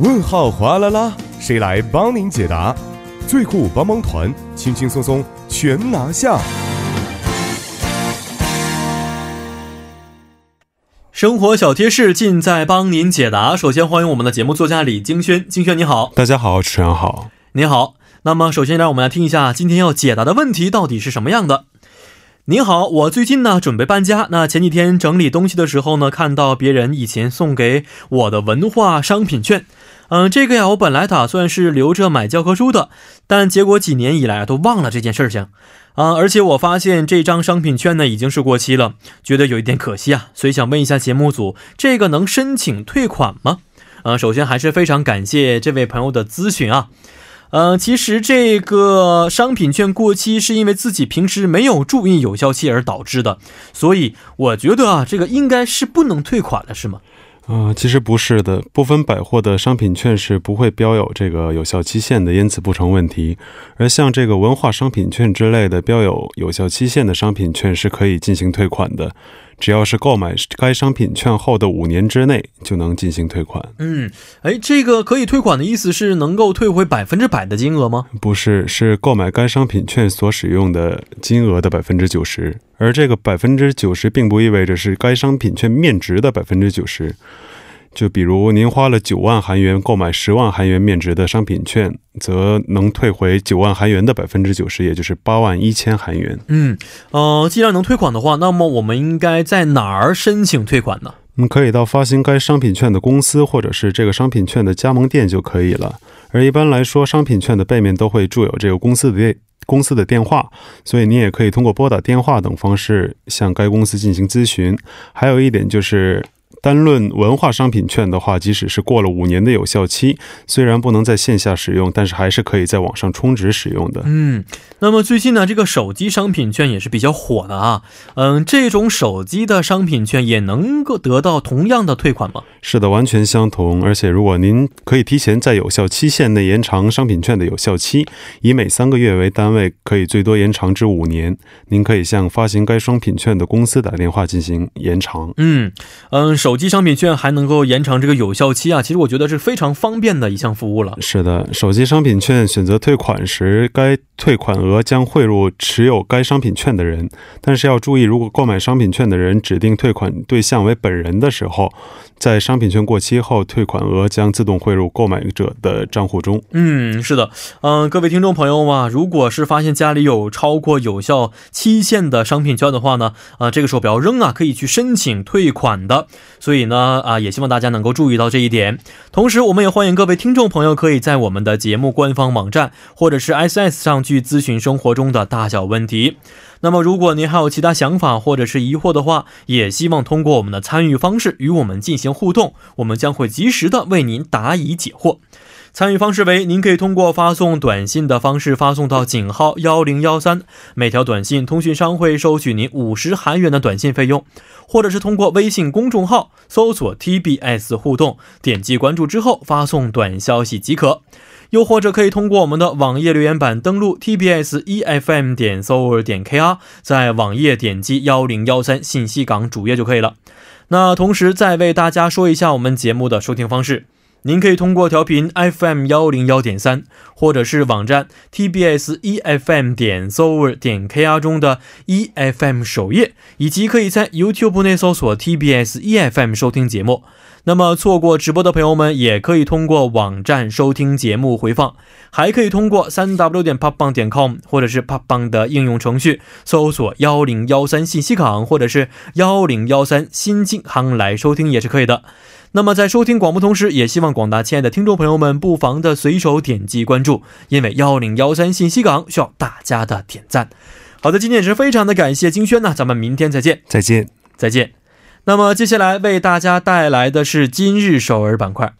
问号哗啦啦，谁来帮您解答？最酷帮帮团，轻轻松松全拿下。生活小贴士尽在帮您解答。首先欢迎我们的节目作家李京轩，京轩你好，大家好，主持人好，你好。那么首先让我们来听一下今天要解答的问题到底是什么样的。您好，我最近呢准备搬家，那前几天整理东西的时候呢，看到别人以前送给我的文化商品券。嗯，这个呀，我本来打算是留着买教科书的，但结果几年以来都忘了这件事情。啊，而且我发现这张商品券呢已经是过期了，觉得有一点可惜啊，所以想问一下节目组，这个能申请退款吗？呃，首先还是非常感谢这位朋友的咨询啊。嗯，其实这个商品券过期是因为自己平时没有注意有效期而导致的，所以我觉得啊，这个应该是不能退款的，是吗？啊，其实不是的，部分百货的商品券是不会标有这个有效期限的，因此不成问题。而像这个文化商品券之类的标有有效期限的商品券是可以进行退款的。只要是购买该商品券后的五年之内，就能进行退款。嗯，哎，这个可以退款的意思是能够退回百分之百的金额吗？不是，是购买该商品券所使用的金额的百分之九十。而这个百分之九十，并不意味着是该商品券面值的百分之九十。就比如您花了九万韩元购买十万韩元面值的商品券，则能退回九万韩元的百分之九十，也就是八万一千韩元。嗯，呃，既然能退款的话，那么我们应该在哪儿申请退款呢？嗯，可以到发行该商品券的公司，或者是这个商品券的加盟店就可以了。而一般来说，商品券的背面都会注有这个公司的电公司的电话，所以你也可以通过拨打电话等方式向该公司进行咨询。还有一点就是。单论文化商品券的话，即使是过了五年的有效期，虽然不能在线下使用，但是还是可以在网上充值使用的。嗯，那么最近呢，这个手机商品券也是比较火的啊。嗯，这种手机的商品券也能够得到同样的退款吗？是的，完全相同。而且如果您可以提前在有效期限内延长商品券的有效期，以每三个月为单位，可以最多延长至五年。您可以向发行该商品券的公司打电话进行延长。嗯嗯，手。手机商品券还能够延长这个有效期啊，其实我觉得是非常方便的一项服务了。是的，手机商品券选择退款时，该退款额将汇入持有该商品券的人。但是要注意，如果购买商品券的人指定退款对象为本人的时候，在商品券过期后，退款额将自动汇入购买者的账户中。嗯，是的，嗯，各位听众朋友嘛，如果是发现家里有超过有效期限的商品券的话呢，啊，这个时候不要扔啊，可以去申请退款的。所以呢，啊，也希望大家能够注意到这一点。同时，我们也欢迎各位听众朋友可以在我们的节目官方网站或者是 SS 上去咨询生活中的大小问题。那么，如果您还有其他想法或者是疑惑的话，也希望通过我们的参与方式与我们进行互动，我们将会及时的为您答疑解惑。参与方式为：您可以通过发送短信的方式发送到井号幺零幺三，每条短信通讯商会收取您五十韩元的短信费用；或者是通过微信公众号搜索 TBS 互动，点击关注之后发送短消息即可。又或者可以通过我们的网页留言板登录 tbs efm 点 s o 点 kr，在网页点击幺零幺三信息港主页就可以了。那同时再为大家说一下我们节目的收听方式，您可以通过调频 FM 幺零幺点三，或者是网站 tbs efm 点 s o 点 kr 中的 efm 首页，以及可以在 YouTube 内搜索 tbs efm 收听节目。那么错过直播的朋友们，也可以通过网站收听节目回放，还可以通过三 w 点 popbang 点 com 或者是 popbang 的应用程序搜索幺零幺三信息港或者是幺零幺三新京航来收听也是可以的。那么在收听广播同时，也希望广大亲爱的听众朋友们不妨的随手点击关注，因为幺零幺三信息港需要大家的点赞。好的，今天也是非常的感谢金轩呢，咱们明天再见，再见，再见。那么接下来为大家带来的是今日首尔板块。